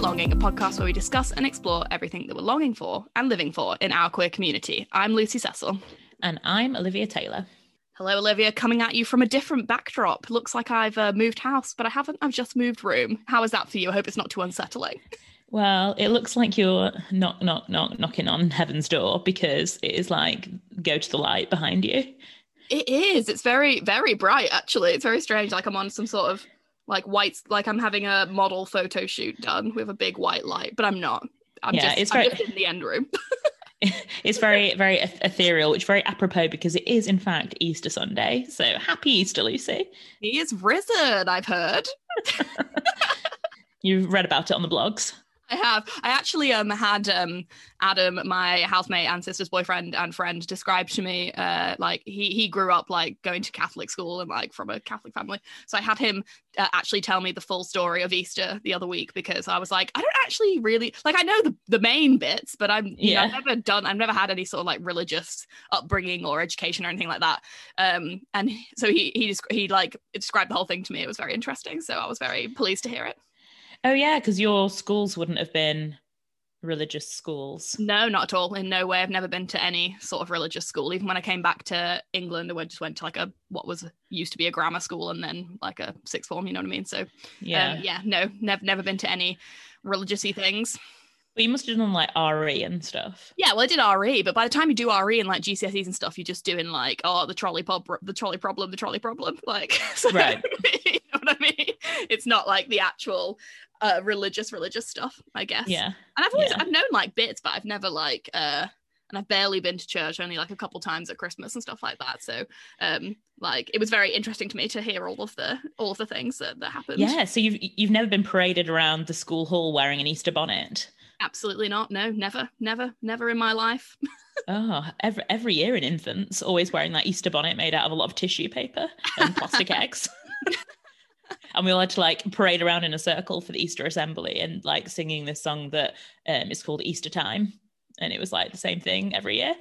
Longing, a podcast where we discuss and explore everything that we're longing for and living for in our queer community. I'm Lucy Cecil. And I'm Olivia Taylor. Hello, Olivia, coming at you from a different backdrop. Looks like I've uh, moved house, but I haven't. I've just moved room. How is that for you? I hope it's not too unsettling. Well, it looks like you're knock, knock, knock, knocking on heaven's door because it is like go to the light behind you. It is. It's very, very bright, actually. It's very strange. Like I'm on some sort of like white, like I'm having a model photo shoot done with a big white light, but I'm not. I'm Yeah, just, it's I'm very- just in the end room. it's very, very eth- ethereal, which is very apropos because it is, in fact, Easter Sunday. So happy Easter, Lucy. he is risen, I've heard. You've read about it on the blogs. I have. I actually um had um Adam, my housemate and sister's boyfriend and friend, describe to me uh like he he grew up like going to Catholic school and like from a Catholic family. So I had him uh, actually tell me the full story of Easter the other week because I was like, I don't actually really like I know the the main bits, but I'm you know, I've never done I've never had any sort of like religious upbringing or education or anything like that. Um and so he he just he like described the whole thing to me. It was very interesting. So I was very pleased to hear it. Oh, yeah, because your schools wouldn't have been religious schools. No, not at all. In no way. I've never been to any sort of religious school. Even when I came back to England, I just went to like a what was used to be a grammar school and then like a sixth form. You know what I mean? So Yeah. um, yeah, no, never never been to any religiousy things. But you must have done like RE and stuff. Yeah, well, I did RE, but by the time you do RE and like GCSEs and stuff, you're just doing like oh the trolley pub, the trolley problem, the trolley problem. Like so, Right. you know what I mean? It's not like the actual uh, religious religious stuff, I guess. Yeah. And I've always Yeah. I've known like bits, but I've never like uh and I've barely been to church, only like a couple times at Christmas and stuff like that. So um like it was very interesting to me to hear all of the all of the things that, that happened. Yeah. So you've you've never been paraded around the school hall wearing an Easter bonnet. Absolutely not. No, never, never, never in my life. Oh, every every year in infants, always wearing that Easter bonnet made out of a lot of tissue paper and plastic eggs. and we all had to like parade around in a circle for the Easter assembly and like singing this song that um, is called Easter Time. And it was like the same thing every year.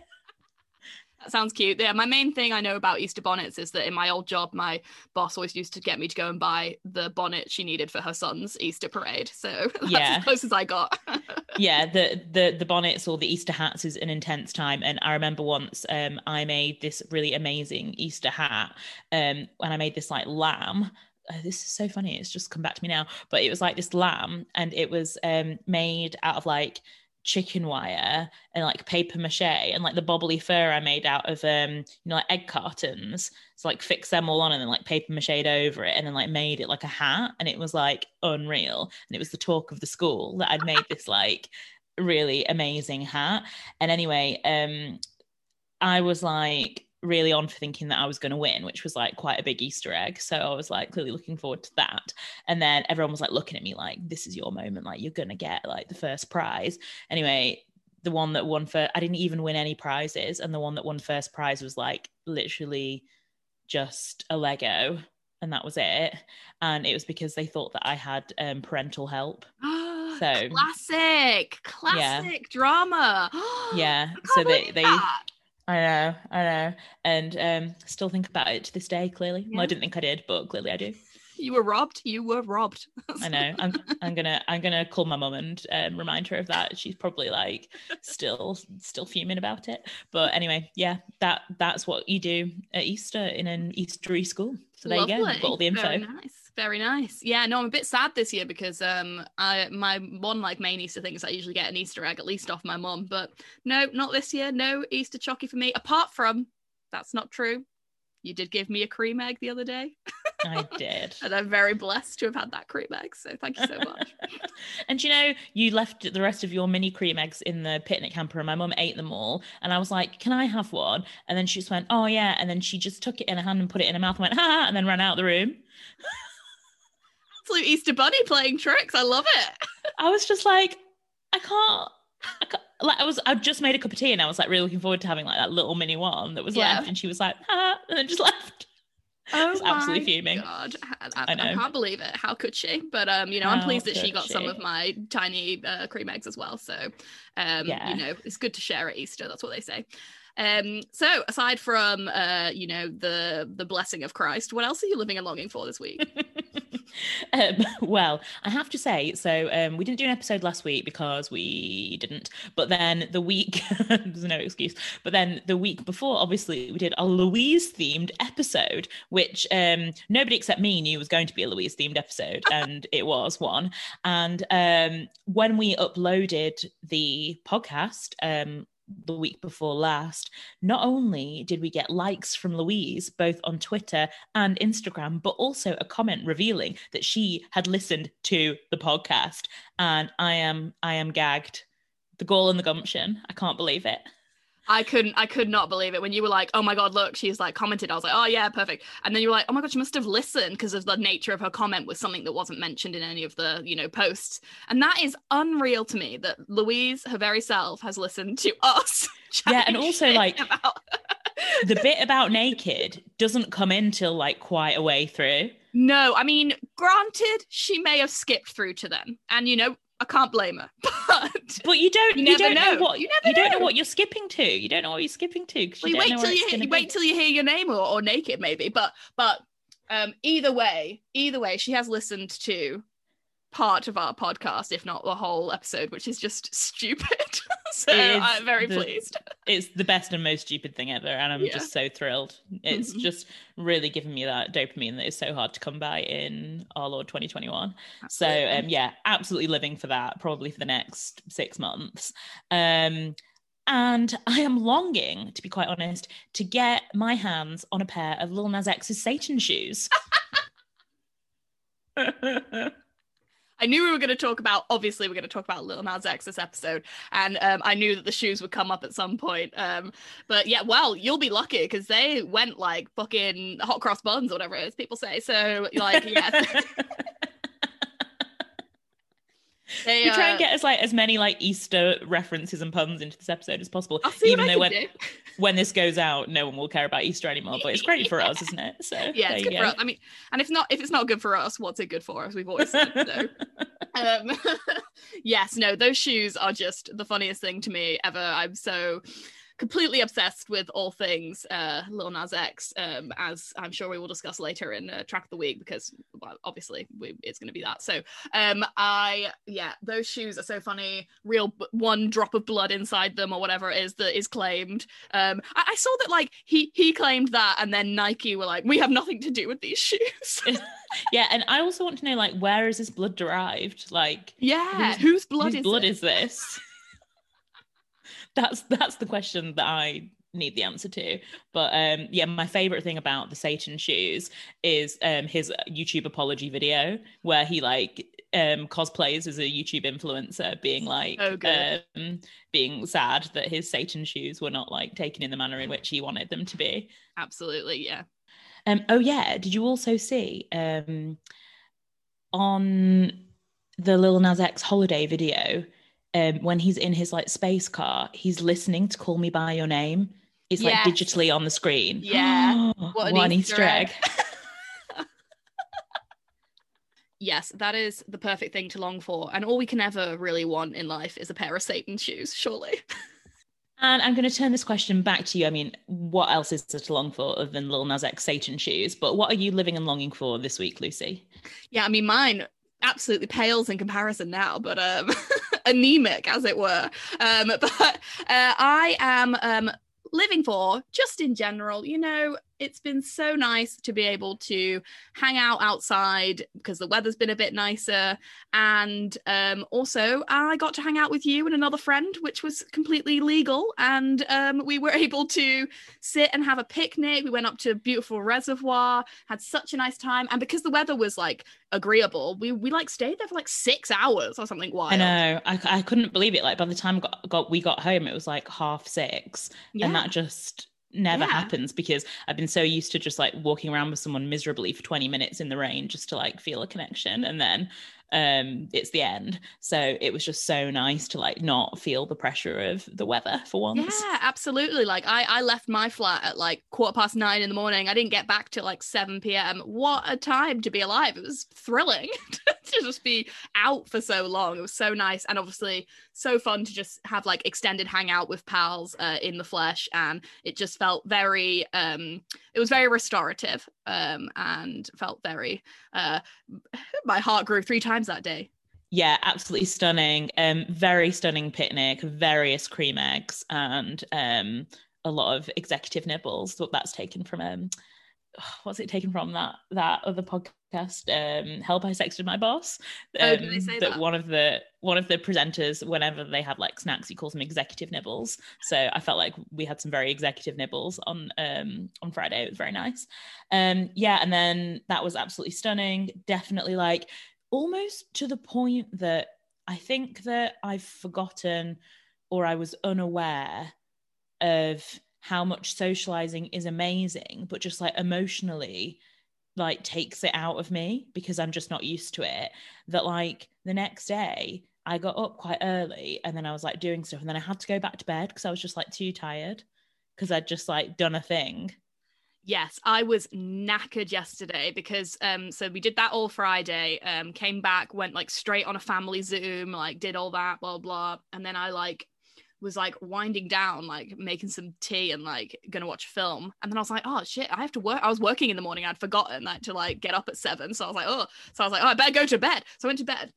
That sounds cute. Yeah, my main thing I know about Easter bonnets is that in my old job, my boss always used to get me to go and buy the bonnet she needed for her son's Easter parade. So that's Yeah. as close as I got. yeah the the the bonnets or the easter hats is an intense time and i remember once um i made this really amazing easter hat um when i made this like lamb uh, this is so funny it's just come back to me now but it was like this lamb and it was um made out of like chicken wire and like paper mache and like the bobbly fur I made out of um you know like egg cartons so like fix them all on and then like paper mache over it and then like made it like a hat and it was like unreal. And it was the talk of the school that I'd made this like really amazing hat. And anyway um I was like really on for thinking that I was going to win, which was like quite a big Easter egg. So I was like clearly looking forward to that. And then everyone was like looking at me like, this is your moment. Like you're going to get like the first prize. Anyway, the one that won for, I didn't even win any prizes. And the one that won first prize was like literally just a Lego. And that was it. And it was because they thought that I had um, parental help. So- classic, classic drama. Yeah. So they, they, that. I know, I know, and um, still think about it to this day. Clearly, well, I didn't think I did, but clearly I do. You were robbed. You were robbed. I know. I'm, I'm gonna, I'm gonna call my mum and um, remind her of that. She's probably like still, still fuming about it. But anyway, yeah, that that's what you do at Easter in an Eastery school. So there you go. You've got all the info. Very nice. Very nice. Yeah, no, I'm a bit sad this year because um I my one like main Easter thing is I usually get an Easter egg at least off my mum, but no, not this year. No Easter chocky for me. Apart from that's not true. You did give me a cream egg the other day, I did. and I'm very blessed to have had that cream egg. So thank you so much. and you know, you left the rest of your mini cream eggs in the picnic hamper, and my mum ate them all. And I was like, "Can I have one?" And then she just went, "Oh yeah." And then she just took it in her hand and put it in her mouth and went, "Ha!" ha," and then ran out of the room. Absolute Easter bunny playing tricks. I love it. I was just like, I can't. I can't. Like I was, I just made a cup of tea, and I was like really looking forward to having like that little mini one that was Yeah. left. And she was like, "Ha!" and then just left. Oh was absolutely my fuming. God, I, I, I. I can't believe it. How could she? But um, you know, I'm pleased that she got some of my tiny uh, cream eggs as well. So, um, Yeah. you know, it's good to share at Easter. That's what they say. Um, so aside from uh, you know, the the blessing of Christ, what else are you living and longing for this week? um, well, I have to say, so um, we didn't do an episode last week because we didn't. But then the week, there's no excuse. But then the week before, obviously, we did a Louise themed episode, which um, nobody except me knew was going to be a Louise themed episode, and it was one. And um, when we uploaded the podcast, um, the week before last, not only did we get likes from Louise, both on Twitter and Instagram, but also a comment revealing that she had listened to the podcast. And I am I am gagged. The gall and the gumption. I can't believe it. I couldn't I could not believe it when you were like, oh my god, look, she's like commented. I was like, oh yeah, perfect. And then you were like, oh my god, she must have listened because of the nature of her comment was something that wasn't mentioned in any of the, you know, posts. And that is unreal to me that Louise, her very self, has listened to us. Yeah, and also like about... the bit about naked doesn't come in till like quite a way through. No, I mean, granted, she may have skipped through to them. And you know, I can't blame her. But but you don't you, you don't know. know. what you, never you don't know what you're skipping to. You don't know what you're skipping to. Well, you, you wait till you, you wait till you hear your name or, or naked maybe. But but um either way, either way, she has listened to part of our podcast, if not the whole episode, which is just stupid. so I'm very the, pleased. It's the best and most stupid thing ever, and I'm yeah. just so thrilled. It's mm-hmm. just really giving me that dopamine that is so hard to come by in our Lord 2021. Absolutely. So um, yeah, absolutely living for that, probably for the next six months. Um, and I am longing, to be quite honest, to get my hands on a pair of Lil Nas X's Satan shoes. I knew we were going to talk about, obviously, we're going to talk about Lil Nas X this episode. And um, I knew that the shoes would come up at some point. Um, but yeah, well, you'll be lucky because they went like fucking hot cross buns or whatever it is people say. So, like, yeah. They, we try and uh, get as like as many like Easter references and puns into this episode as possible. even though when, when this goes out, no one will care about Easter anymore. But it's great for us, isn't it? So yeah, it's good for us. I mean, and if not, if it's not good for us, what's it good for? As we've always said. So. um, yes, no, those shoes are just the funniest thing to me ever. I'm so completely obsessed with all things uh, Lil Nas X, um, as I'm sure we will discuss later in uh, Track of the Week, because well, obviously we, it's going to be that. So, um, I yeah, those shoes are so funny. Real b- one drop of blood inside them, or whatever it is that is claimed. Um, I-, I saw that like he he claimed that, and then Nike were like, we have nothing to do with these shoes. yeah, and I also want to know like where is this blood derived? Like, yeah, whose, blood whose is blood it? is this? that's that's the question that I need the answer to. But um yeah, my favorite thing about the Satan shoes is um his YouTube apology video where he like um cosplays as a YouTube influencer being like oh, um being sad that his Satan shoes were not like taken in the manner in which he wanted them to be. Absolutely, yeah. Um oh yeah, did you also see um on the Lil Nas X holiday video um, when he's in his like space car, he's listening to "Call Me by Your Name." It's yes. like digitally on the screen. Yeah, what one Easter egg. egg. yes, that is the perfect thing to long for, and all we can ever really want in life is a pair of Satan shoes. Surely. And I'm going to turn this question back to you. I mean, what else is there to long for other than Lil Nas X Satan shoes? But what are you living and longing for this week, Lucy? Yeah, I mean, mine absolutely pales in comparison now, but um, anemic as it were. Um, but uh, I am um, living for just in general, you know, it's been so nice to be able to hang out outside because the weather's been a bit nicer. And um, also, I got to hang out with you and another friend, which was completely legal. And um, we were able to sit and have a picnic. We went up to a beautiful reservoir, had such a nice time. And because the weather was like agreeable, we, we like stayed there for like six hours or something wild. I know. I, I couldn't believe it. Like by the time got, got we got home, it was like half six. Yeah. And that just never yeah. happens because I've been so used to just like walking around with someone miserably for 20 minutes in the rain just to like feel a connection. And then um it's the end. So it was just so nice to like not feel the pressure of the weather for once. Yeah absolutely. Like i i left my flat at like quarter past nine in the morning. I didn't get back till like 7 p.m what a time to be alive. It was thrilling to just be out for so long. It was so nice and obviously so fun to just have like extended hangout with pals uh, in the flesh. And it just felt very um it was very restorative um and felt very uh my heart grew three times that day. Yeah absolutely stunning. Um very stunning picnic various cream eggs and um a lot of executive nibbles that's taken from um what's it taken from? That that other podcast um help i sexted my boss. Um, oh, did they um, say that, that? one of the one of the presenters whenever they have like snacks he calls them executive nibbles. So i felt like we had some very executive nibbles on um on friday. It was very nice. Um yeah and then that was absolutely stunning. Definitely like almost to the point that i think that i've forgotten or i was unaware of how much socializing is amazing, but just like emotionally, like takes it out of me because I'm just not used to it. That like the next day, I got up quite early and then I was like doing stuff, and then I had to go back to bed because I was just like too tired because I'd just like done a thing. Yes, I was knackered yesterday because um so we did that all Friday, um came back, went like straight on a family Zoom, like did all that, blah blah, and then I like was like winding down, like making some tea and like gonna watch a film. And then I was like, oh shit, I have to work. I was working in the morning. I'd forgotten that to like get up at seven. So I was like, oh, so I was like, oh, I better go to bed. So I went to bed.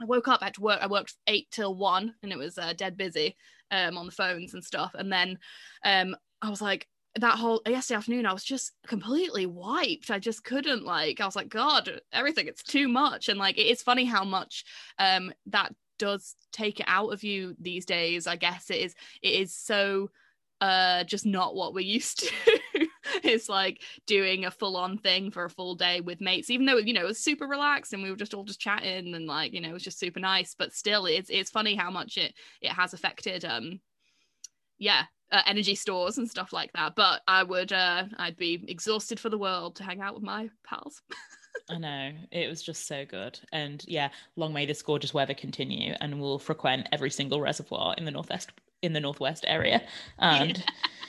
I woke up, I had to work. I worked eight till one and it was uh, dead busy um, on the phones and stuff. And then um, I was like, that whole yesterday afternoon, I was just completely wiped. I just couldn't like, I was like, God, everything, it's too much. And like, it is funny how much um, that does take it out of you these days i guess it is it is so uh just not what we're used to it's like doing a full-on thing for a full day with mates even though you know it was super relaxed and we were just all just chatting and like you know it was just super nice but still it's it's funny how much it it has affected um yeah uh, energy stores and stuff like that but i would uh i'd be exhausted for the world to hang out with my pals I know it was just so good, and yeah, long may this gorgeous weather continue, and we'll frequent every single reservoir in the northwest in the northwest area, and yeah.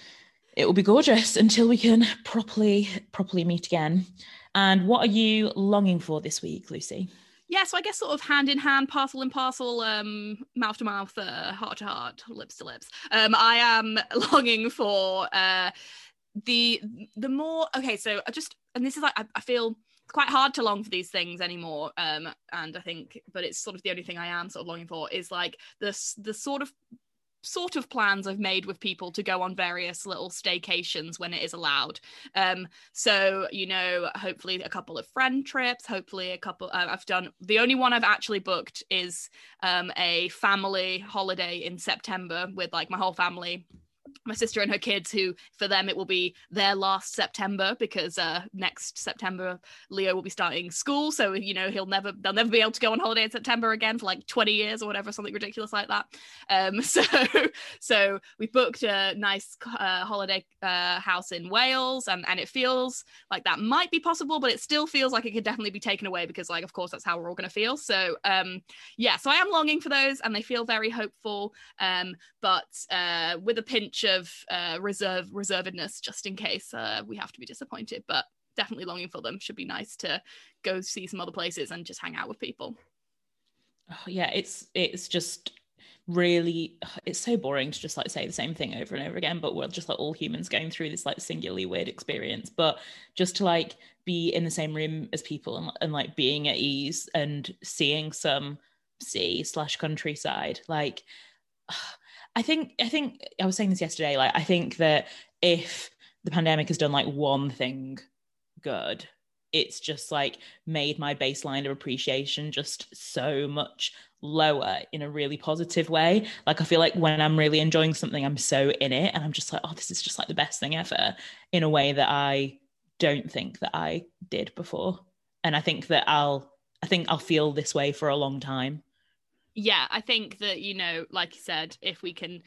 it will be gorgeous until we can properly properly meet again. And what are you longing for this week, Lucy? Yeah, so I guess sort of hand in hand, parcel in parcel, um, mouth to mouth, uh, heart to heart, lips to lips. Um, I am longing for uh, the the more okay. So I just and this is like I, I feel quite hard to long for these things anymore um and i think but it's sort of the only thing i am sort of longing for is like this the sort of sort of plans I've made with people to go on various little staycations when it is allowed. Um, so you know, hopefully a couple of friend trips. Hopefully a couple. Uh, I've done the only one I've actually booked is um, a family holiday in September with like my whole family my sister and her kids who for them it will be their last september because uh next september leo will be starting school. So you know he'll never they'll never be able to go on holiday in september again for like 20 years or whatever something ridiculous like that. Um so so we booked a nice uh, holiday uh, house in wales and and it feels like that might be possible but it still feels like it could definitely be taken away because like of course that's how we're all going to feel. So um yeah so i am longing for those and they feel very hopeful. Um but uh with a pinch of uh, reserve reservedness just in case uh, we have to be disappointed. But definitely longing for them. Should be nice to go see some other places and just hang out with people. Oh, yeah, it's it's just really it's so boring to just like say the same thing over and over again but we're just like all humans going through this like singularly weird experience but just to like be in the same room as people and, and like being at ease and seeing some sea slash countryside like I think I think I was saying this yesterday. Like I think that if the pandemic has done like one thing good, it's just like made my baseline of appreciation just so much lower in a really positive way. Like I feel like when I'm really enjoying something, I'm so in it and I'm just like, oh, this is just like the best thing ever in a way that I don't think that I did before. And I think that I'll I think I'll feel this way for a long time yeah, I think that you know, like you said, if we can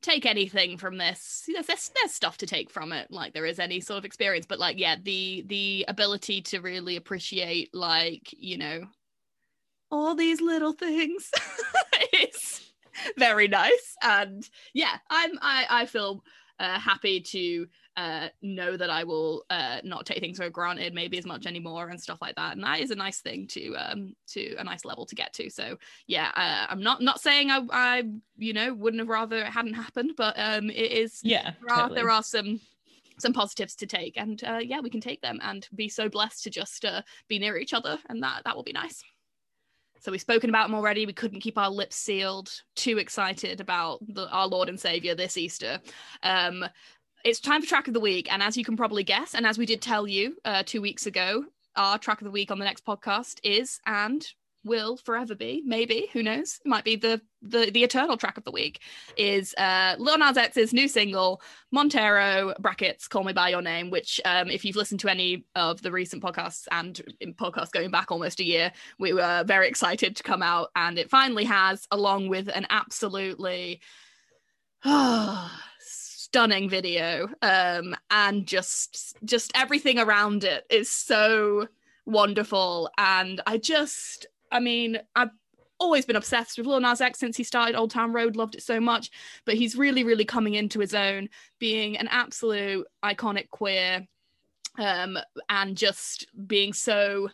take anything from this there's, there's, there's stuff to take from it like there is any sort of experience but like yeah the the ability to really appreciate like you know all these little things is very nice. And yeah, I'm I, I feel uh, happy to uh, know that I will uh, not take things for granted maybe as much anymore and stuff like that. And that is a nice thing to um, to a nice level to get to. So yeah, uh, I'm not not saying I, I you know wouldn't have rather it hadn't happened, but um, it is yeah there are, there are some some positives to take. And uh, yeah we can take them and be so blessed to just uh, be near each other. And that that will be nice. So we've spoken about them already. We couldn't keep our lips sealed. Too excited about the, our lord and savior this easter. Um, it's time for track of the week. And as you can probably guess and as we did tell you uh, two weeks ago our track of the week on the next podcast is and will forever be maybe who knows? It might be the the the eternal track of the week is uh Lil Nas X's new single Montero brackets Call Me by Your Name which um if you've listened to any of the recent podcasts and in podcasts going back almost a year we were very excited to come out. And it finally has along with an absolutely stunning video um and just just everything around it is so wonderful. And I just I mean I've always been obsessed with Lil Nas X since he started Old Town Road loved it so much but he's really really coming into his own being an absolute iconic queer um and just being so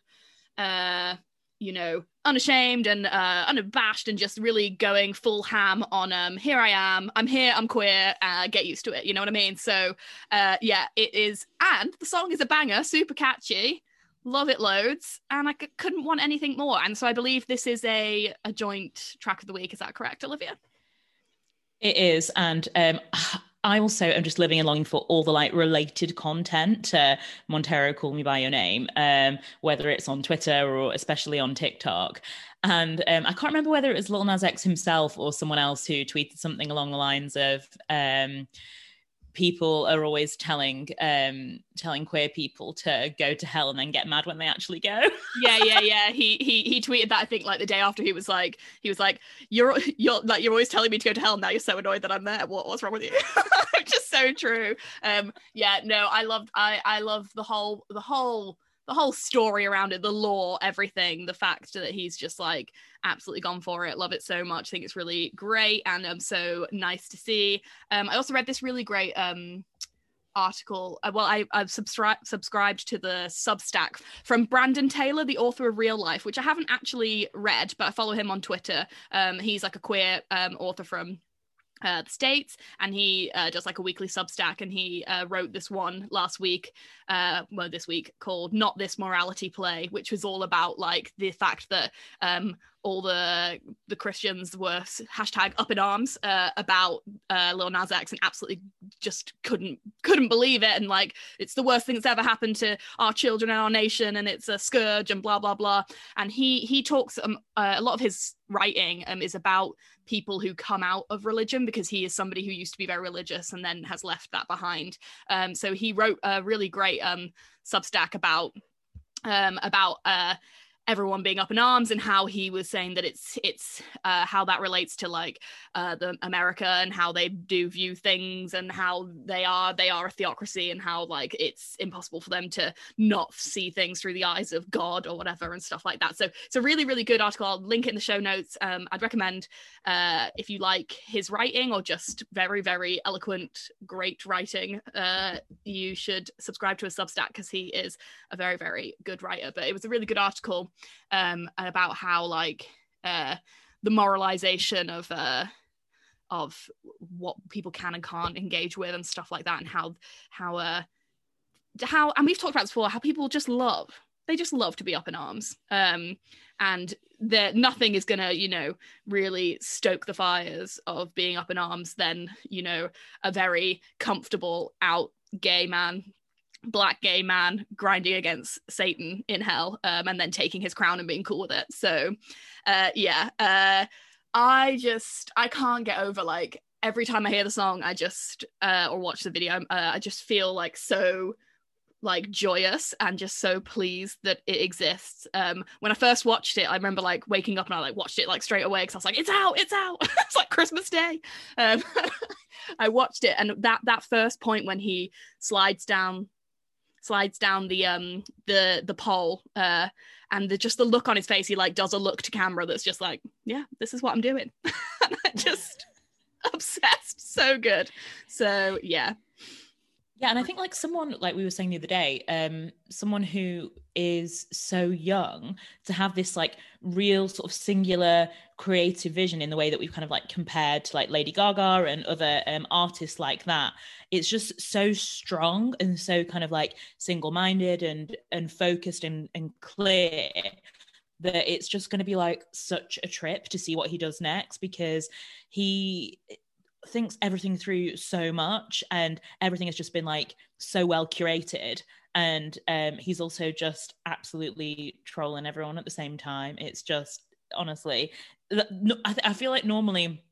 uh you know unashamed and uh, unabashed and just really going full ham on um here I am. I'm here. I'm queer. Uh, get used to it. You know what I mean? So uh yeah it is and the song is a banger super catchy love it loads and I c- couldn't want anything more. And so I believe this is a a joint track of the week. Is that correct Olivia? It is, and um, I also am just living and longing for all the like related content Montero Call Me by Your Name, um, whether it's on Twitter or especially on TikTok. And um, I can't remember whether it was Lil Nas X himself or someone else who tweeted something along the lines of. Um, people are always telling um telling queer people to go to hell and then get mad when they actually go. Yeah yeah yeah. He he he tweeted that i think like the day after he was like he was like you're you're like you're always telling me to go to hell. Now you're so annoyed that i'm there. What, what's wrong with you? Just so true. Um yeah no i loved i i love the whole the whole the whole story around it the lore everything the fact that he's just like absolutely gone for it. Love it so much. Think it's really great and um so nice to see. Um i also read this really great um article uh, well I, i've subscri- subscribed to the substack from brandon taylor the author of real life which i haven't actually read but i follow him on twitter. Um he's like a queer um author from uh, the states and he uh, does like a weekly substack and he uh, wrote this one last week uh well this week called not this morality play which was all about like the fact that um all the the Christians were hashtag up in arms uh, about uh, Lil Nas X and absolutely just couldn't couldn't believe it. And like it's the worst thing that's ever happened to our children and our nation and it's a scourge and blah blah blah. And he he talks um, a lot of his writing um, is about people who come out of religion because he is somebody who used to be very religious and then has left that behind. Um, so he wrote a really great um, substack about um, about uh, everyone being up in arms and how he was saying that it's it's uh, how that relates to like uh, the America and how they do view things and how they are they are a theocracy and how like it's impossible for them to not see things through the eyes of God or whatever and stuff like that. So it's a really really good article. I'll link it in the show notes. Um, I'd recommend uh, if you like his writing or just very very eloquent great writing, uh, you should subscribe to his Substack because he is a very very good writer. But it was a really good article um about how like uh the moralization of uh of what people can and can't engage with and stuff like that and how how uh how and we've talked about this before how people just love they just love to be up in arms. Um and that nothing is gonna you know really stoke the fires of being up in arms than you know a very comfortable out gay man black gay man grinding against Satan in hell, um, and then taking his crown and being cool with it. So, uh, yeah, uh, I just I can't get over like every time I hear the song, I just uh, or watch the video, uh, I just feel like so like joyous and just so pleased that it exists. Um, when I first watched it, I remember like waking up and I like watched it like straight away because I was like, it's out, it's out. it's like Christmas Day. Um, I watched it and that that first point when he slides down slides down the um the the pole uh and the just the look on his face he like does a look to camera that's just like yeah this is what i'm doing. Just obsessed. So good. So yeah yeah, and I think like someone like we were saying the other day, um, someone who is so young to have this like real sort of singular creative vision in the way that we've kind of like compared to like Lady Gaga and other um, artists like that. It's just so strong and so kind of like single-minded and and focused and, and clear that it's just going to be like such a trip to see what he does next because he thinks everything through so much and everything has just been like so well curated. And um, he's also just absolutely trolling everyone at the same time. It's just honestly I, th- I feel like normally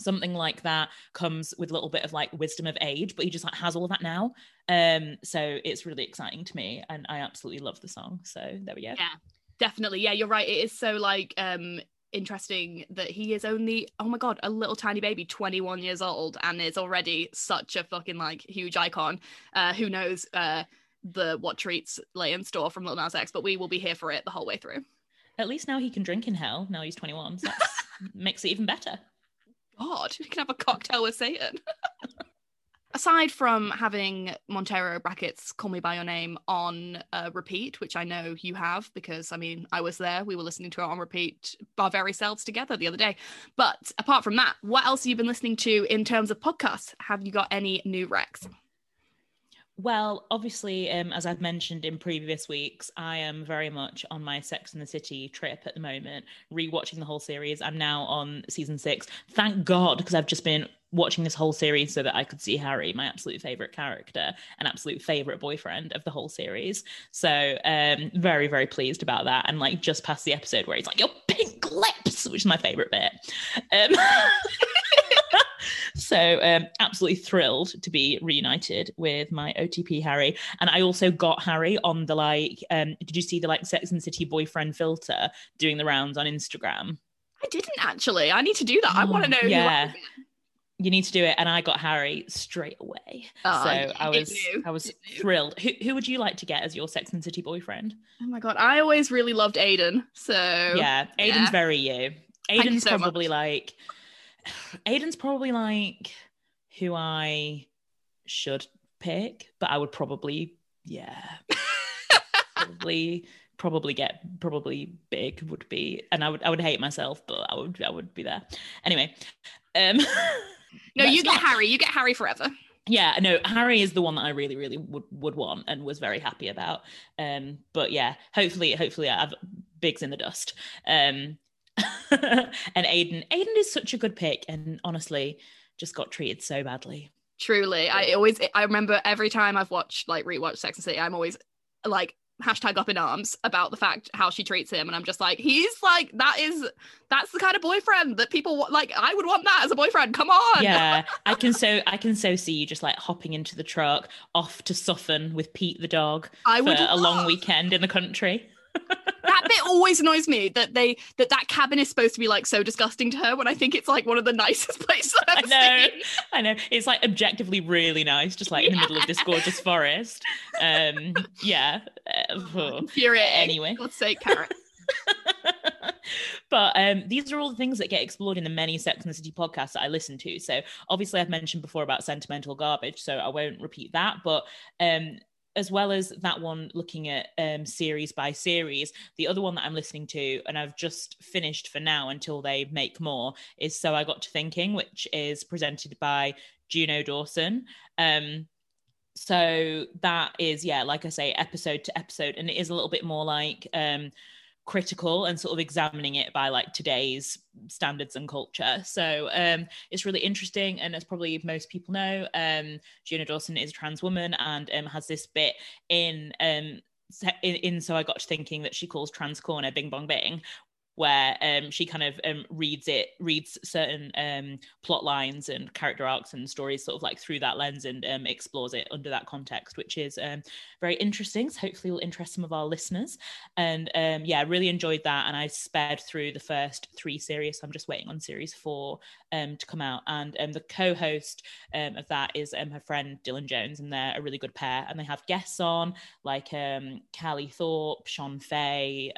something like that comes with a little bit of like wisdom of age but he just like has all of that now. Um so it's really exciting to me and i absolutely love the song. So there we go. Yeah definitely. Yeah you're right. It is so like um interesting that he is only oh my god a little tiny baby 21 years old and is already such a fucking like huge icon. Uh who knows uh the what treats lay in store from Lil Nas X but we will be here for it the whole way through. At least now he can drink in hell. Now he's 21 so that makes it even better. God he can have a cocktail with Satan aside from having Montero brackets Call Me By Your Name on uh, repeat, which I know you have because I mean, I was there, we were listening to it on repeat, our very selves together the other day. But apart from that, what else have you been listening to in terms of podcasts? Have you got any new recs? Well, obviously, um, as I've mentioned in previous weeks, I am very much on my Sex and the City trip at the moment, rewatching the whole series. I'm now on season six. Thank God, because I've just been watching this whole series so that I could see Harry, my absolute favorite character and absolute favorite boyfriend of the whole series. So, um, very, very pleased about that. And like just past the episode where he's like, "Your pink lips," which is my favorite bit. Um, so um, absolutely thrilled to be reunited with my OTP Harry. And I also got Harry on the like, um, did you see the like Sex and City boyfriend filter doing the rounds on Instagram? I didn't actually. I need to do that. I want to know. Yeah. You need to do it, and I got Harry straight away. Oh, so I was, I was thrilled. Who, who would you like to get as your Sex and City boyfriend? Oh my god, I always really loved Aidan. So yeah, Aidan's yeah. very you. Aidan's so probably much. like Aidan's probably like who I should pick, but I would probably, yeah, probably, probably get probably big would be, and I would I would hate myself, but I would I would be there anyway. Um, no, you get not... Harry. You get Harry forever. Yeah, no, Harry is the one that I really, really would would want and was very happy about. Um, but yeah, hopefully, hopefully, I have Big's in the dust. Um, and Aidan. Aidan is such a good pick, and honestly, just got treated so badly. Truly, I always I remember every time I've watched like rewatched Sex and City, I'm always like hashtag up in arms about the fact how she treats him. And i'm just like he's like that is that's the kind of boyfriend that people like i would want that as a boyfriend. Come on. Yeah. I can so i can so see you just like hopping into the truck off to Suffern with pete the dog I for would a long weekend in the country that bit always annoys me that they that that cabin is supposed to be like so disgusting to her when I think it's like one of the nicest places I've I know, seen. I know. It's like objectively really nice, just like yeah. in the middle of this gorgeous forest. Um, yeah. Uh, oh, Anyway, God's sake, Carrot. but um, these are all the things that get explored in the many Sex and the City podcasts that I listen to. So obviously, I've mentioned before about sentimental garbage, so I won't repeat that. But um, as well as that one looking at um, series by series, the other one that I'm listening to, and I've just finished for now until they make more, is So I Got to Thinking, which is presented by Juno Dawson. Um, so that is, yeah, like I say, episode to episode, and it is a little bit more like um, critical and sort of examining it by like today's standards and culture. So um, it's really interesting. And as probably most people know, um, Juno Dawson is a trans woman and um, has this bit in um, in, in, so I got to thinking that she calls trans corner Bing Bong Bing, where um, she kind of um, reads it, reads certain um, plot lines and character arcs and stories sort of like through that lens and um, explores it under that context, which is um, very interesting. So hopefully will interest some of our listeners. And um, yeah, really enjoyed that. And I sped through the first three series. So I'm just waiting on series four to come out. And the co-host of that is her friend Dylan Jones, and they're a really good pair. And they have guests on like Callie Thorpe, Shon Faye,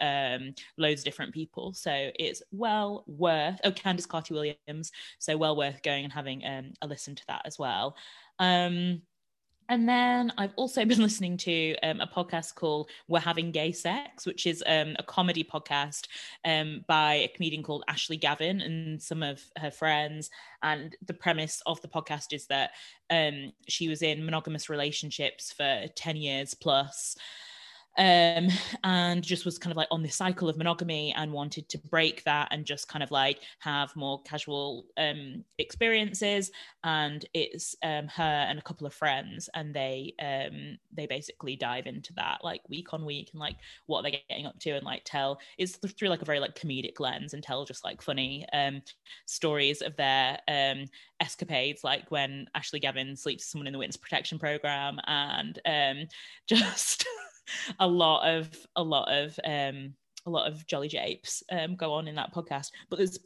loads of different people people. So it's well worth, oh, Candice Carty Williams. So well worth going and having um, a listen to that as well. Um, and then I've also been listening to um, a podcast called We're Having Gay Sex, which is um, a comedy podcast um, by a comedian called Ashley Gavin and some of her friends. And the premise of the podcast is that um, she was in monogamous relationships for 10 years plus um, and just was kind of like on this cycle of monogamy and wanted to break that and just kind of like have more casual um, experiences. And it's um, her and a couple of friends, and they um, they basically dive into that like week on week and like what they're getting up to and like tell it's through like a very like comedic lens and tell just like funny um, stories of their um, escapades, like when Ashley Gavin sleeps with someone in the witness protection program and um, just. a lot of a lot of um a lot of jolly japes um go on in that podcast. But there's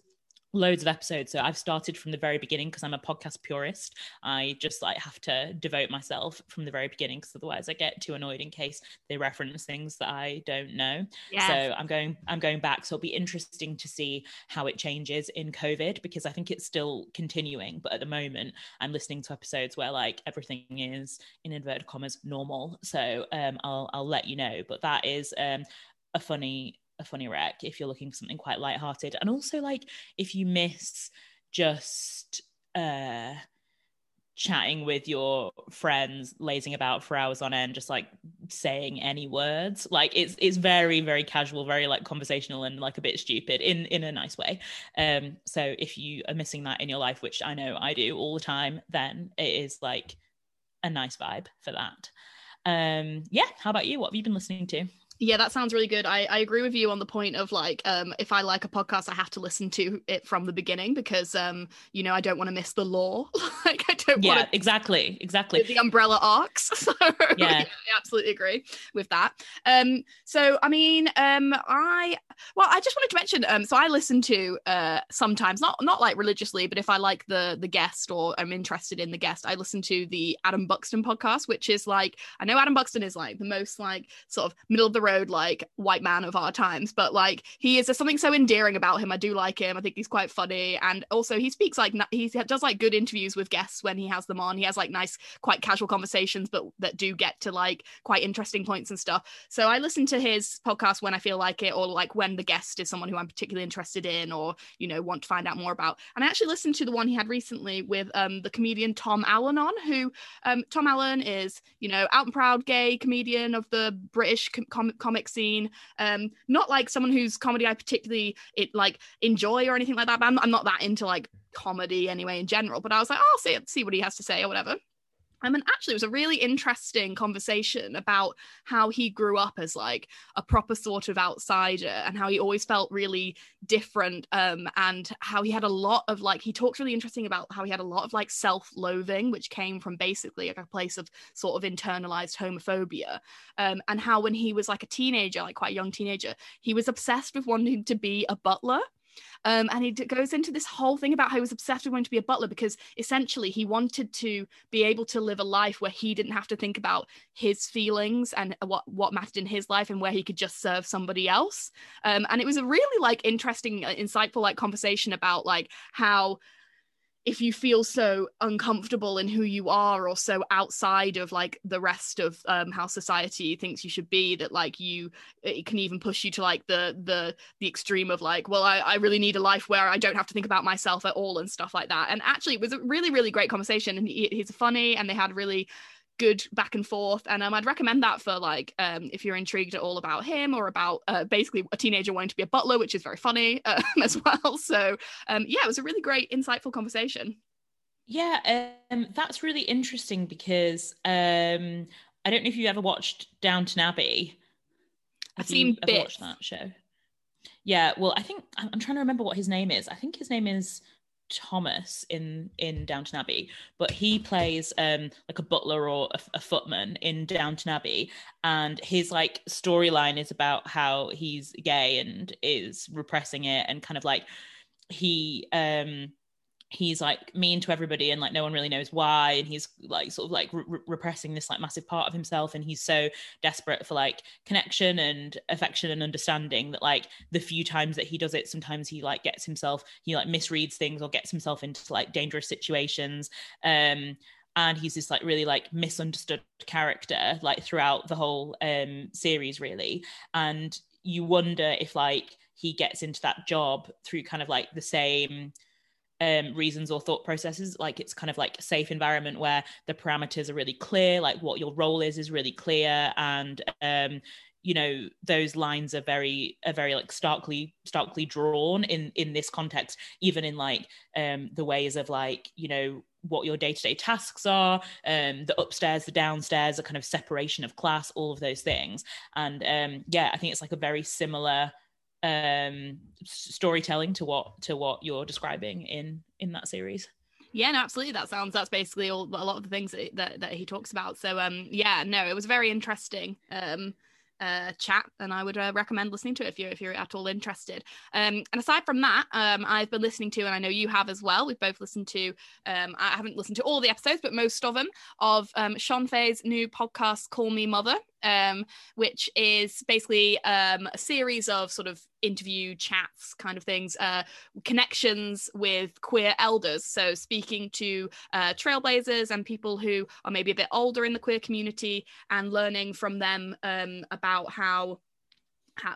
loads of episodes. So i've started from the very beginning because i'm a podcast purist. I just like have to devote myself from the very beginning because otherwise i get too annoyed in case they reference things that i don't know. Yes. so i'm going i'm going back. So it'll be interesting to see how it changes in covid because i think it's still continuing. But at the moment i'm listening to episodes where like everything is in inverted commas normal. So um i'll i'll let you know. But that is um a funny a funny wreck if you're looking for something quite light-hearted. And also like if you miss just uh chatting with your friends lazing about for hours on end just like saying any words like it's it's very very casual very like conversational and like a bit stupid in in a nice way. Um so if you are missing that in your life which i know i do all the time then it is like a nice vibe for that. Um yeah how about you? What have you been listening to yeah, that sounds really good. I, I agree with you on the point of like, um, if I like a podcast, I have to listen to it from the beginning because, um, you know, I don't want to miss the lore. like, I don't yeah, want exactly, exactly the umbrella arcs. So yeah. yeah, I absolutely agree with that. Um, so I mean, um, I well, I just wanted to mention, um, so I listen to uh sometimes not not like religiously, but if I like the the guest or I'm interested in the guest, I listen to the Adam Buxton podcast, which is like I know Adam Buxton is like the most like sort of middle of the road like white man of our times but like he is there's something so endearing about him. I do like him. I think he's quite funny. And also he speaks like he does like good interviews with guests when he has them on. He has like nice quite casual conversations but that do get to like quite interesting points and stuff. So i listen to his podcast when i feel like it or like when the guest is someone who i'm particularly interested in or you know want to find out more about and i actually listened to the one he had recently with um the comedian tom allen on who um tom allen is you know out and proud gay comedian of the british com- comic scene. Um, not like someone whose comedy I particularly it like enjoy or anything like that. But I'm, I'm not that into like comedy anyway in general. But I was like, oh, I'll see see what he has to say or whatever. Um, and actually, it was a really interesting conversation about how he grew up as like a proper sort of outsider and how he always felt really different. Um, and how he had a lot of like, he talked really interesting about how he had a lot of like self loathing, which came from basically like a place of sort of internalized homophobia. Um, and how when he was like a teenager, like quite a young teenager, he was obsessed with wanting to be a butler um, and he d- goes into this whole thing about how he was obsessed with wanting to be a butler because essentially he wanted to be able to live a life where he didn't have to think about his feelings and what what mattered in his life and where he could just serve somebody else. Um, and it was a really like interesting, uh, insightful like conversation about like how if you feel so uncomfortable in who you are or so outside of like the rest of um, how society thinks you should be that like you it can even push you to like the the the extreme of like well I, I really need a life where I don't have to think about myself at all and stuff like that. And actually it was a really really great conversation. And he, he's funny and they had really good back and forth and um, i'd recommend that for like um, if you're intrigued at all about him or about uh, basically a teenager wanting to be a butler which is very funny um, as well so um, yeah it was a really great insightful conversation yeah um, that's really interesting because um, i don't know if you ever watched downton abbey Have i've seen bits. watched that show Yeah, well, I think I'm trying to remember what his name is. I think his name is Thomas in in Downton Abbey, but he plays um like a butler or a, a footman in Downton Abbey, and his like storyline is about how he's gay and is repressing it and kind of like he um he's like mean to everybody and like no one really knows why and he's like sort of like re- repressing this like massive part of himself and he's so desperate for like connection and affection and understanding that like the few times that he does it sometimes he like gets himself he like misreads things or gets himself into like dangerous situations. Um and he's this like really like misunderstood character like throughout the whole um series really. And you wonder if like he gets into that job through kind of like the same um, reasons or thought processes. Like it's kind of like a safe environment where the parameters are really clear like what your role is is really clear. And um, you know those lines are very are very like starkly starkly drawn in in this context even in like um the ways of like you know what your day-to-day tasks are um the upstairs the downstairs the kind of separation of class all of those things. And um yeah i think it's like a very similar um storytelling to what to what you're describing in in that series. Yeah no absolutely. That sounds that's basically all a lot of the things that, that, that he talks about. So um yeah no it was very interesting. Um uh, chat, and I would uh, recommend listening to it if you're if you're at all interested. Um, and aside from that, um, I've been listening to, and I know you have as well. We've both listened to. Um, I haven't listened to all the episodes, but most of them of um, Shon Faye's new podcast, "Call Me Mother." um, which is basically um, a series of sort of interview chats kind of things, uh, connections with queer elders. So speaking to uh, trailblazers and people who are maybe a bit older in the queer community and learning from them um, about how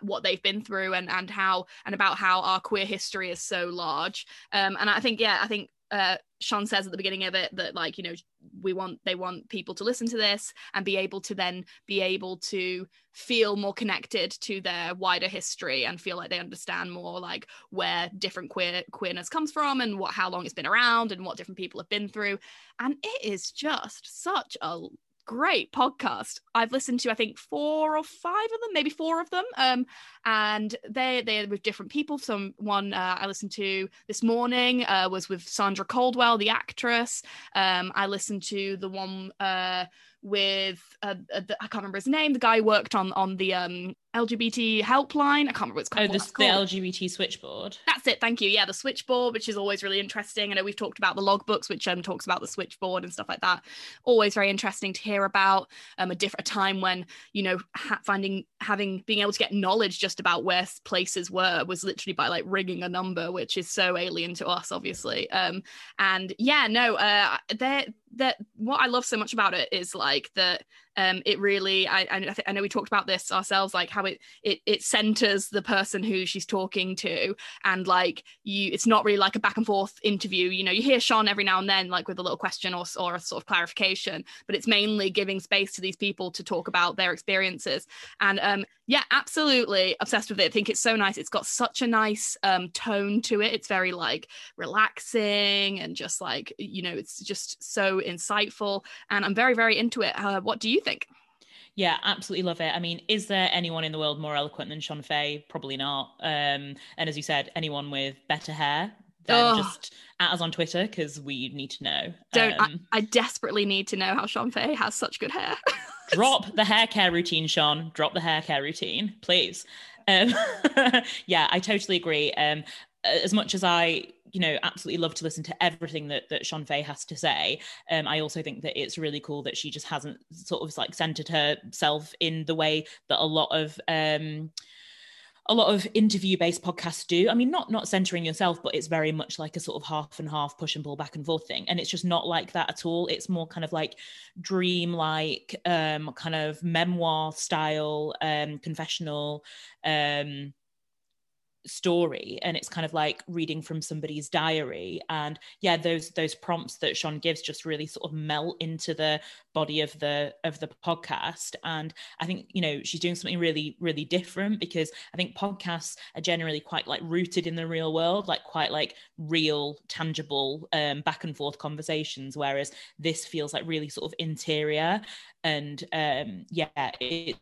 what they've been through and and how and about how our queer history is so large. Um and i think yeah i think uh, Shon says at the beginning of it that like you know we want they want people to listen to this and be able to then be able to feel more connected to their wider history and feel like they understand more like where different queer queerness comes from and what how long it's been around and what different people have been through. And it is just such a great podcast. I've listened to I think four or five of them, maybe four of them. Um, and they they're with different people. Some one uh, I listened to this morning uh, was with Sandra Caldwell, the actress. Um, I listened to the one uh, with uh, uh the, I can't remember his name. The guy worked on on the um, LGBT helpline. I can't remember what it's called. Oh, the, the LGBT switchboard. That's it. Thank you. Yeah, the switchboard, which is always really interesting. I know we've talked about the logbooks, which um, talks about the switchboard and stuff like that. Always very interesting to hear about. Um, a different time when you know ha- finding having being able to get knowledge just about where places were was literally by like ringing a number, which is so alien to us, obviously. Um, and yeah, no, uh, there that what I love so much about it is like that um it really I I, th- I know we talked about this ourselves like how it it it centers the person who she's talking to and like you it's not really like a back and forth interview. You know you hear Shon every now and then like with a little question or or a sort of clarification but it's mainly giving space to these people to talk about their experiences. And um yeah absolutely obsessed with it. I think it's so nice. It's got such a nice um tone to it. It's very like relaxing and just like you know it's just so insightful. And I'm very very into it. Uh, what do you think yeah, absolutely love it. I mean, is there anyone in the world more eloquent than Shon Faye? Probably not. Um, and as you said, anyone with better hair, then oh. just at us on Twitter because we need to know. Don't um, I, I, desperately need to know how Shon Faye has such good hair. drop the hair care routine, Shon. Drop the hair care routine, please. Um, yeah, I totally agree. Um, as much as I you know absolutely love to listen to everything that that Shon Faye has to say. Um, I also think that it's really cool that she just hasn't sort of like centered herself in the way that a lot of um a lot of interview based podcasts do i mean not not centering yourself but it's very much like a sort of half and half push and pull back and forth thing and it's just not like that at all it's more kind of like dream like um kind of memoir style um confessional um story and it's kind of like reading from somebody's diary. And yeah those those prompts that Shon gives just really sort of melt into the body of the of the podcast. And I think you know she's doing something really really different because I think podcasts are generally quite like rooted in the real world like quite like real tangible um back and forth conversations whereas this feels like really sort of interior. And um yeah it's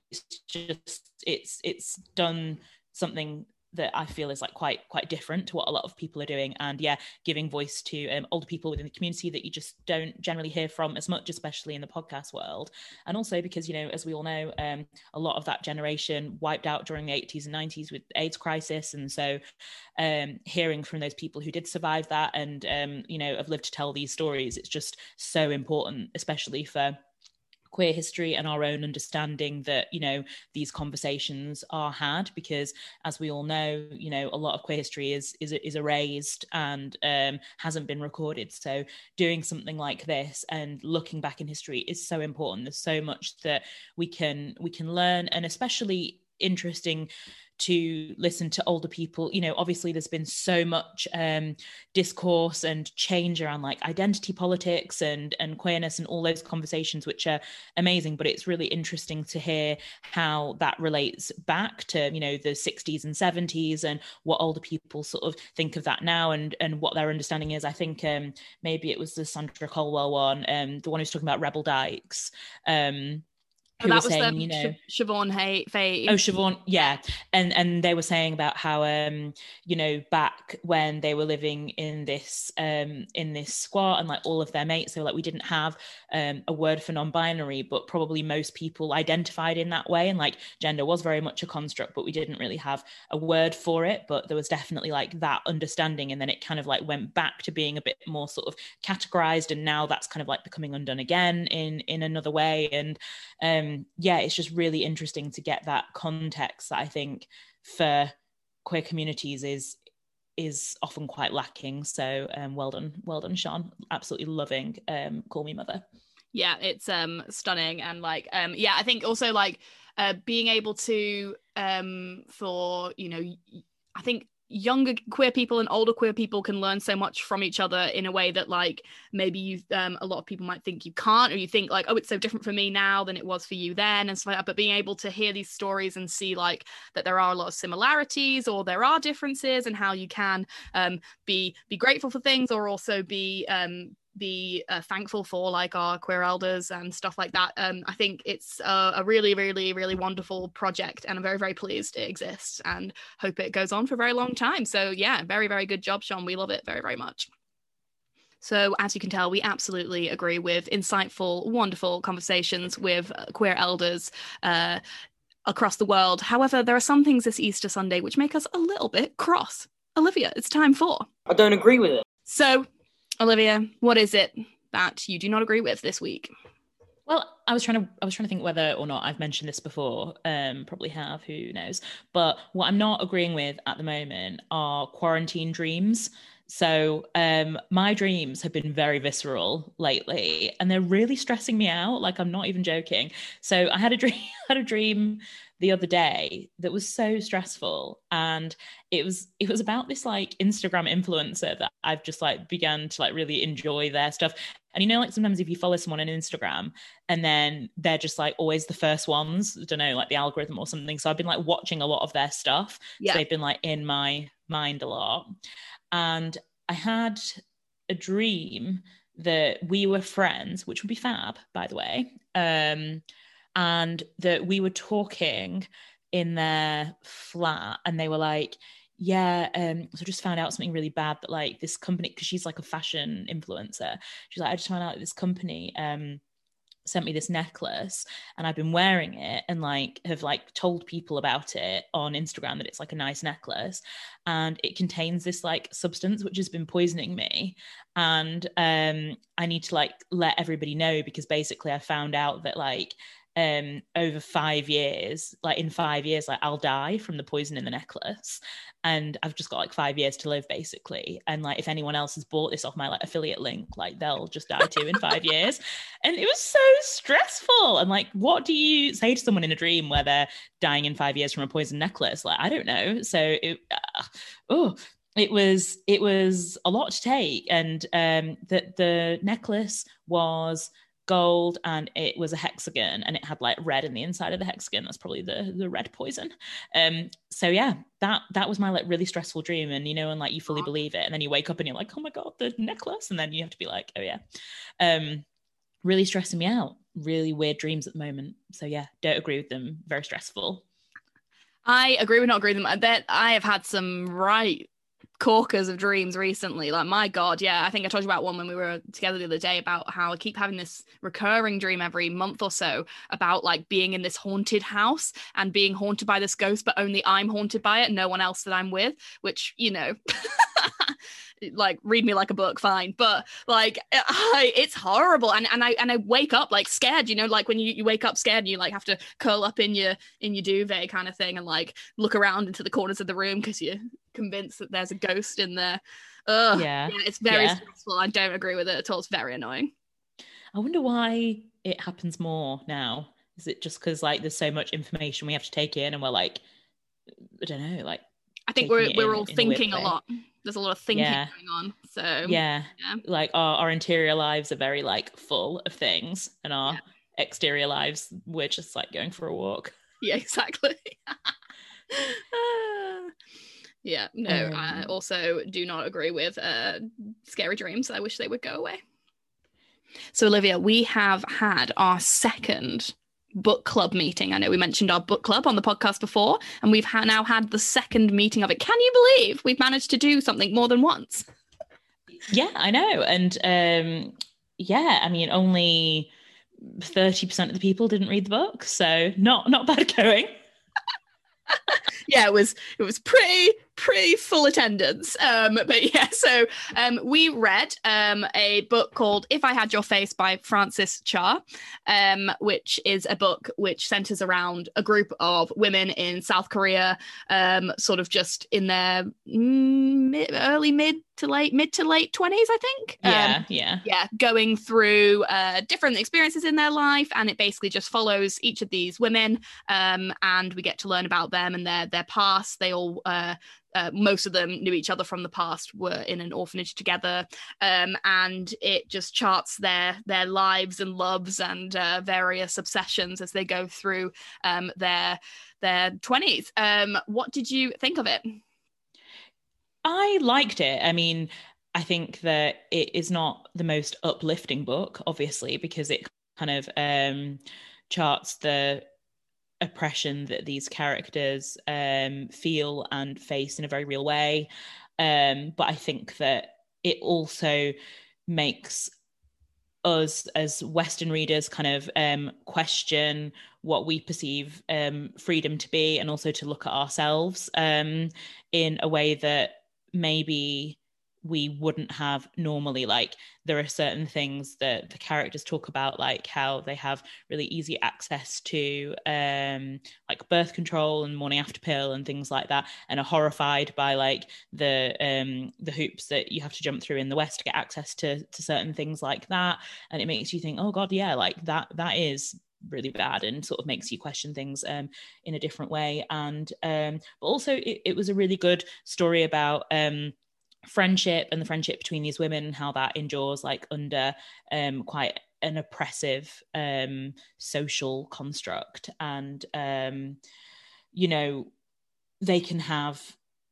just it's it's done something that I feel is like quite quite different to what a lot of people are doing. And yeah, giving voice to um, older people within the community that you just don't generally hear from as much, especially in the podcast world. And also because you know, as we all know, um, a lot of that generation wiped out during the 80s and 90s with AIDS crisis, and so um, hearing from those people who did survive that and um, you know have lived to tell these stories, it's just so important, especially for queer history and our own understanding that you know these conversations are had because as we all know you know a lot of queer history is is, is erased and um, hasn't been recorded. So doing something like this and looking back in history is so important. There's so much that we can we can learn and especially interesting to listen to older people. You know obviously there's been so much um, discourse and change around like identity politics and and queerness and all those conversations which are amazing but it's really interesting to hear how that relates back to you know the 60s and 70s and what older people sort of think of that now and and what their understanding is. I think um, maybe it was the sandra caldwell one um, the one who's talking about rebel dykes um, who that was saying, you know, Siobhan Hay, Faye. Oh, Siobhan, yeah, and and they were saying about how, um, you know, back when they were living in this, um, in this squat, and like all of their mates, they were like, we didn't have um, a word for non-binary, but probably most people identified in that way, and like gender was very much a construct, but we didn't really have a word for it. But there was definitely like that understanding, and then it kind of like went back to being a bit more sort of categorized, and now that's kind of like becoming undone again in in another way, and um yeah, it's just really interesting to get that context that I think for queer communities is is often quite lacking. So um, well done, well done, Shon. Absolutely loving um, Call Me Mother. Yeah, it's um stunning and like um yeah, I think also like uh being able to um for you know I think younger queer people and older queer people can learn so much from each other in a way that like maybe you um, a lot of people might think you can't or you think like oh it's so different for me now than it was for you then and stuff like that. But being able to hear these stories and see like that there are a lot of similarities or there are differences and how you can um, be be grateful for things or also be um, be uh, thankful for like our queer elders and stuff like that um i think it's a, a, really really really wonderful project and i'm very very pleased it exists and hope it goes on for a very long time so yeah very very good job shon we love it very very much so, as you can tell, we absolutely agree with insightful, wonderful conversations with uh, queer elders uh, across the world. However, there are some things this Easter Sunday which make us a little bit cross. Olivia, it's time for. I don't agree with it. So, Olivia, what is it that you do not agree with this week? Well, I was trying to I was trying to think whether or not I've mentioned this before. Um, probably have, who knows. But what I'm not agreeing with at the moment are quarantine dreams. So um, my dreams have been very visceral lately, and they're really stressing me out. Like I'm not even joking. So I had a dream. had a dream the other day that was so stressful. And it was it was about this like instagram influencer that i've just like began to like really enjoy their stuff. And you know like sometimes if you follow someone on instagram and then they're just like always the first ones I don't know like the algorithm or something. So i've been like watching a lot of their stuff. Yeah. so they've been like in my mind a lot. And i had a dream that we were friends which would be fab by the way. Um and that we were talking in their flat and they were like yeah um so I just found out something really bad that like this company because she's like a fashion influencer. She's like i just found out this company um sent me this necklace and I've been wearing it and like have like told people about it on Instagram that it's like a nice necklace and it contains this like substance which has been poisoning me and um I need to like let everybody know because basically I found out that like um over five years like in five years like i'll die from the poison in the necklace. And i've just got like five years to live basically. And like if anyone else has bought this off my like affiliate link like they'll just die too in five years. And it was so stressful. And like what do you say to someone in a dream where they're dying in five years from a poison necklace? Like i don't know. So it uh, oh it was it was a lot to take. And um the the necklace was gold and it was a hexagon and it had like red in the inside of the hexagon. That's probably the the red poison. Um so yeah that that was my like really stressful dream and you know and like you fully believe it and then you wake up and you're like oh my god the necklace and then you have to be like oh yeah. Um really stressing me out. Really weird dreams at the moment. So yeah don't agree with them. Very stressful. I agree with not agree with them. That I have had some right corkers of dreams recently. Like my god, yeah. I think I told you about one when we were together the other day about how I keep having this recurring dream every month or so about like being in this haunted house and being haunted by this ghost, but only I'm haunted by it, no one else that I'm with. Which you know. like read me like a book fine. But like I, it's horrible. And and i and i wake up like scared you know like when you, you wake up scared and you like have to curl up in your in your duvet kind of thing and like look around into the corners of the room because you're convinced that there's a ghost in there. Ugh. Yeah. yeah it's very yeah. stressful. I don't agree with it at all. It's very annoying. I wonder why it happens more now. Is it just because like there's so much information we have to take in and we're like i don't know like I think we're we're all thinking a, a lot. There's a lot of thinking yeah. going on. So yeah. yeah. Like our, our interior lives are very like full of things and our yeah. exterior lives we're just like going for a walk. Yeah, exactly. yeah, no, um, I also do not agree with uh scary dreams. I wish they would go away. So Olivia, we have had our second book club meeting. I know we mentioned our book club on the podcast before, and we've ha- now had the second meeting of it. Can you believe we've managed to do something more than once? Yeah, I know. And um, yeah, I mean, only 30% of the people didn't read the book. So not not bad going. yeah, it was it was pretty pretty full attendance. Um, but yeah, so um, we read um, a book called If I Had Your Face by Frances Cha, um, which is a book which centers around a group of women in South Korea, um, sort of just in their mm, early mid to late mid to late 20s i think. Yeah um, yeah. yeah going through uh, different experiences in their life and it basically just follows each of these women um, and we get to learn about them and their their past. They all uh, uh, most of them knew each other from the past were in an orphanage together. Um, and it just charts their their lives and loves and uh, various obsessions as they go through um, their their 20s um, what did you think of it? I liked it. I mean i think that it is not the most uplifting book obviously because it kind of um, charts the oppression that these characters um, feel and face in a very real way. Um, but I think that it also makes us as Western readers kind of um, question what we perceive um, freedom to be and also to look at ourselves um, in a way that maybe we wouldn't have normally. Like there are certain things that the characters talk about like how they have really easy access to um like birth control and morning after pill and things like that and are horrified by like the um the hoops that you have to jump through in the west to get access to to certain things like that. And it makes you think oh god yeah like that that is really bad and sort of makes you question things um, in a different way. And um, but also it, it was a really good story about um, friendship and the friendship between these women and how that endures like under um quite an oppressive um social construct. And um you know they can have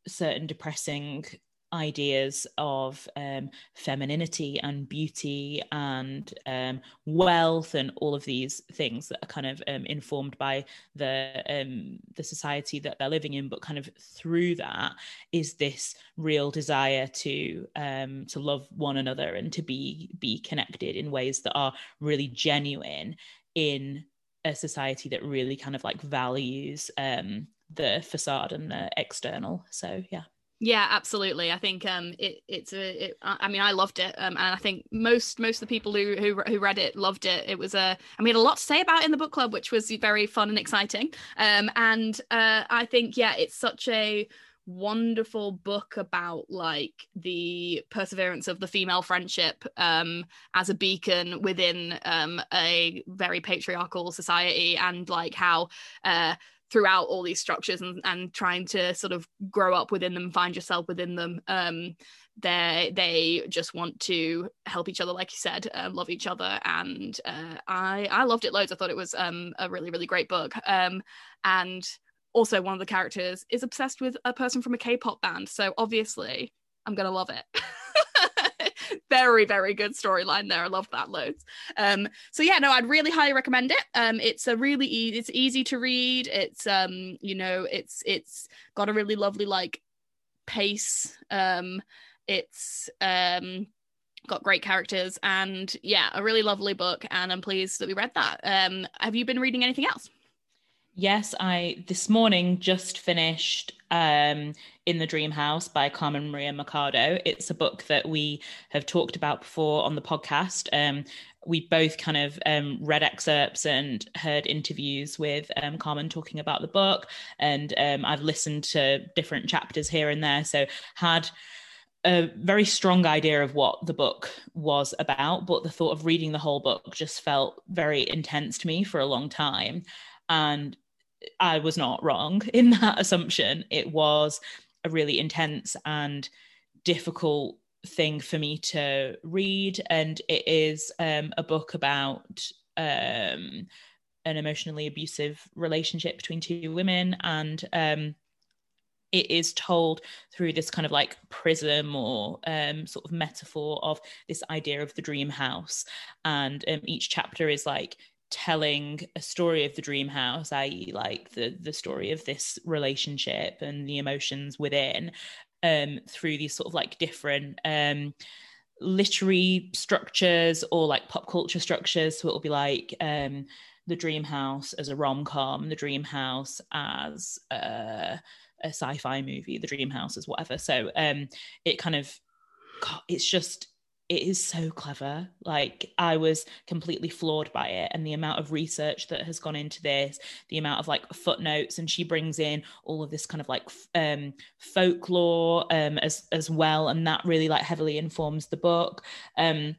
certain depressing ideas of um, femininity and beauty and um, wealth and all of these things that are kind of um, informed by the um, the society that they're living in. But kind of through that is this real desire to um, to love one another and to be be connected in ways that are really genuine in a society that really kind of like values um, the facade and the external. So yeah yeah, absolutely. I think um, it, it's a. It, I mean, I loved it, um, and I think most most of the people who, who who read it loved it. It was a. We had a lot to say about in the book club, which was very fun and exciting. Um, and uh, I think yeah, it's such a wonderful book about like the perseverance of the female friendship um as a beacon within um a very patriarchal society and like how uh throughout all these structures and, and trying to sort of grow up within them find yourself within them um they they just want to help each other like you said uh, love each other. And uh, i i loved it loads. I thought it was um a really really great book. Um and also one of the characters is obsessed with a person from a k-pop band. So obviously i'm gonna love it very very good storyline there. I love that loads. Um, so yeah, no, I'd really highly recommend it. Um, it's a really e- it's easy to read. It's um, you know, it's it's got a really lovely like pace. Um, it's um got great characters and yeah a really lovely book and i'm pleased that we read that um have you been reading anything else yes i this morning just finished um in the dream house by carmen maria machado it's a book that we have talked about before on the podcast um we both kind of um, read excerpts and heard interviews with um, Carmen talking about the book, and um, I've listened to different chapters here and there. So had a very strong idea of what the book was about, but the thought of reading the whole book just felt very intense to me for a long time. And I was not wrong in that assumption. It was a really intense and difficult thing for me to read. And it is um, a book about um, an emotionally abusive relationship between two women. And um, it is told through this kind of like prism or um, sort of metaphor of this idea of the dream house and um, each chapter is like telling a story of the dream house i.e like the the story of this relationship and the emotions within um through these sort of like different um literary structures or like pop culture structures so it'll be like um the dream house as a rom-com the dream house as uh a sci-fi movie, The Dream house as whatever. So um, it kind of, it's just it is so clever. Like I was completely floored by it and the amount of research that has gone into this, the amount of like footnotes and she brings in all of this kind of like um folklore um as as well and that really like heavily informs the book. Um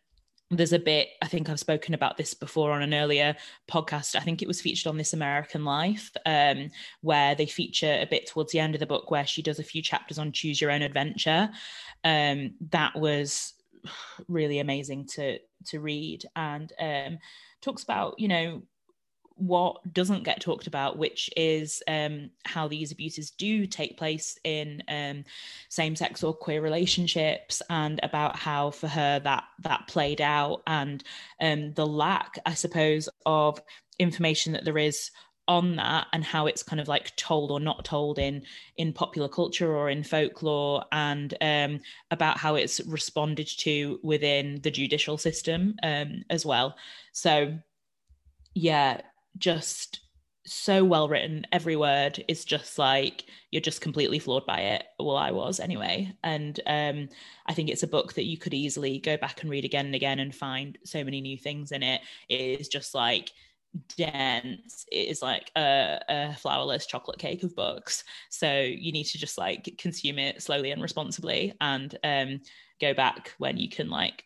there's a bit i think i've spoken about this before on an earlier podcast i think it was featured on this american life um, where they feature a bit towards the end of the book where she does a few chapters on choose your own adventure um, that was really amazing to to read. And um, talks about you know what doesn't get talked about, which is um, how these abuses do take place in um, same-sex or queer relationships, and about how for her that that played out, and um, the lack, I suppose, of information that there is on that and how it's kind of like told or not told in in popular culture or in folklore and um, about how it's responded to within the judicial system um, as well. So yeah just so well written. Every word is just like you're just completely floored by it. Well i was anyway. And um i think it's a book that you could easily go back and read again and again and find so many new things in it. It is just like dense it is like a, a flourless chocolate cake of books so you need to just like consume it slowly and responsibly and um go back when you can like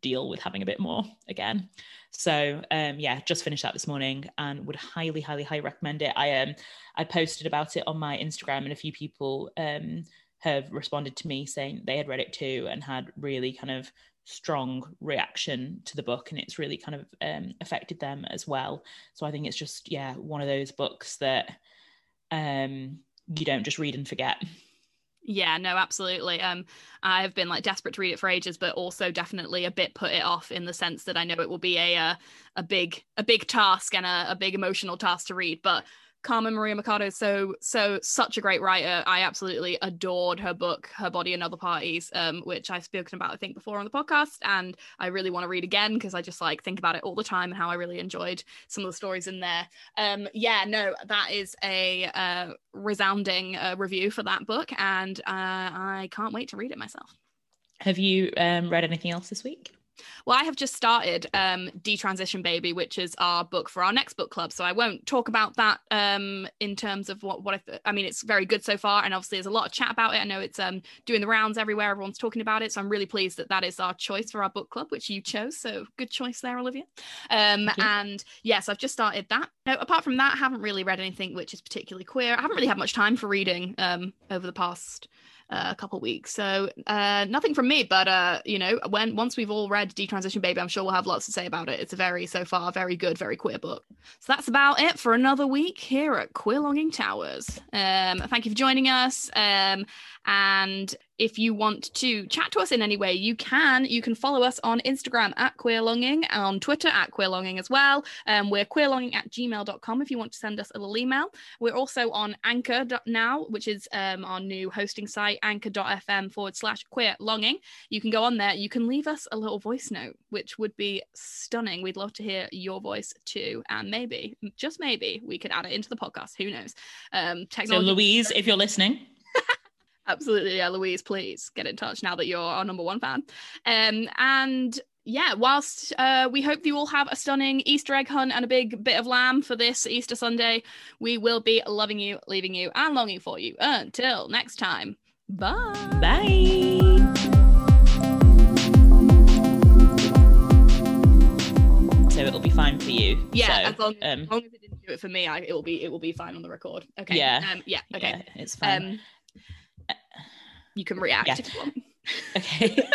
deal with having a bit more again so um, yeah, just finished that this morning and would highly, highly, highly recommend it. I um I posted about it on my Instagram and a few people um have responded to me saying they had read it too and had really kind of strong reaction to the book and it's really kind of um, affected them as well. So I think it's just yeah one of those books that um you don't just read and forget. Yeah, no, absolutely. Um, I've been like desperate to read it for ages, but also definitely a bit put it off in the sense that I know it will be a a, uh, a big a big task and a, a big emotional task to read. But Carmen Maria Machado is so so such a great writer. I absolutely adored her book, Her Body and Other Parties, um, which I've spoken about I think before on the podcast, and I really want to read again because I just like think about it all the time and how I really enjoyed some of the stories in there. Um, yeah, no, that is a uh, resounding uh, review for that book, and uh, I can't wait to read it myself. Have you um, read anything else this week? Well, I have just started um, Detransition Baby, which is our book for our next book club. So I won't talk about that um, in terms of what what I, th- I mean. It's very good so far, and obviously there's a lot of chat about it. I know it's um, doing the rounds everywhere. Everyone's talking about it, so I'm really pleased that that is our choice for our book club, which you chose. So good choice there, Olivia. Um, and yes, I've just started that. No, apart from that, I haven't really read anything which is particularly queer. I haven't really had much time for reading um, over the past uh, a couple weeks. So uh, nothing from me, but uh, you know, when once we've all read Detransition Baby, I'm sure we'll have lots to say about it. It's a very so far very good, very queer book. So that's about it for another week here at Queer Longing Towers. Um, thank you for joining us. Um, and if you want to chat to us in any way, you can. You can follow us on Instagram at Queer Longing, on Twitter at Queer Longing as well. Um, we're queerlonging at gmail.com if you want to send us a little email. We're also on Anchor now, which is um, our new hosting site, anchor.fm forward slash queer longing. You can go on there. You can leave us a little voice note, which would be stunning. We'd love to hear your voice too. And maybe, just maybe, we could add it into the podcast. Who knows? Um, technology- so, Louise, if you're listening, Absolutely, yeah, Louise, please get in touch now that you're our number one fan. Um, and yeah, whilst uh, we hope you all have a stunning Easter egg hunt and a big bit of lamb for this Easter Sunday, we will be loving you, leaving you, and longing for you. Until next time, bye. Bye. So it'll be fine for you. Yeah, so, as, long, um, as long as it didn't do it for me, I, it will be it will be fine on the record. Okay. Yeah. Um, yeah. Okay. Yeah, it's fine. Um, you can react yeah. okay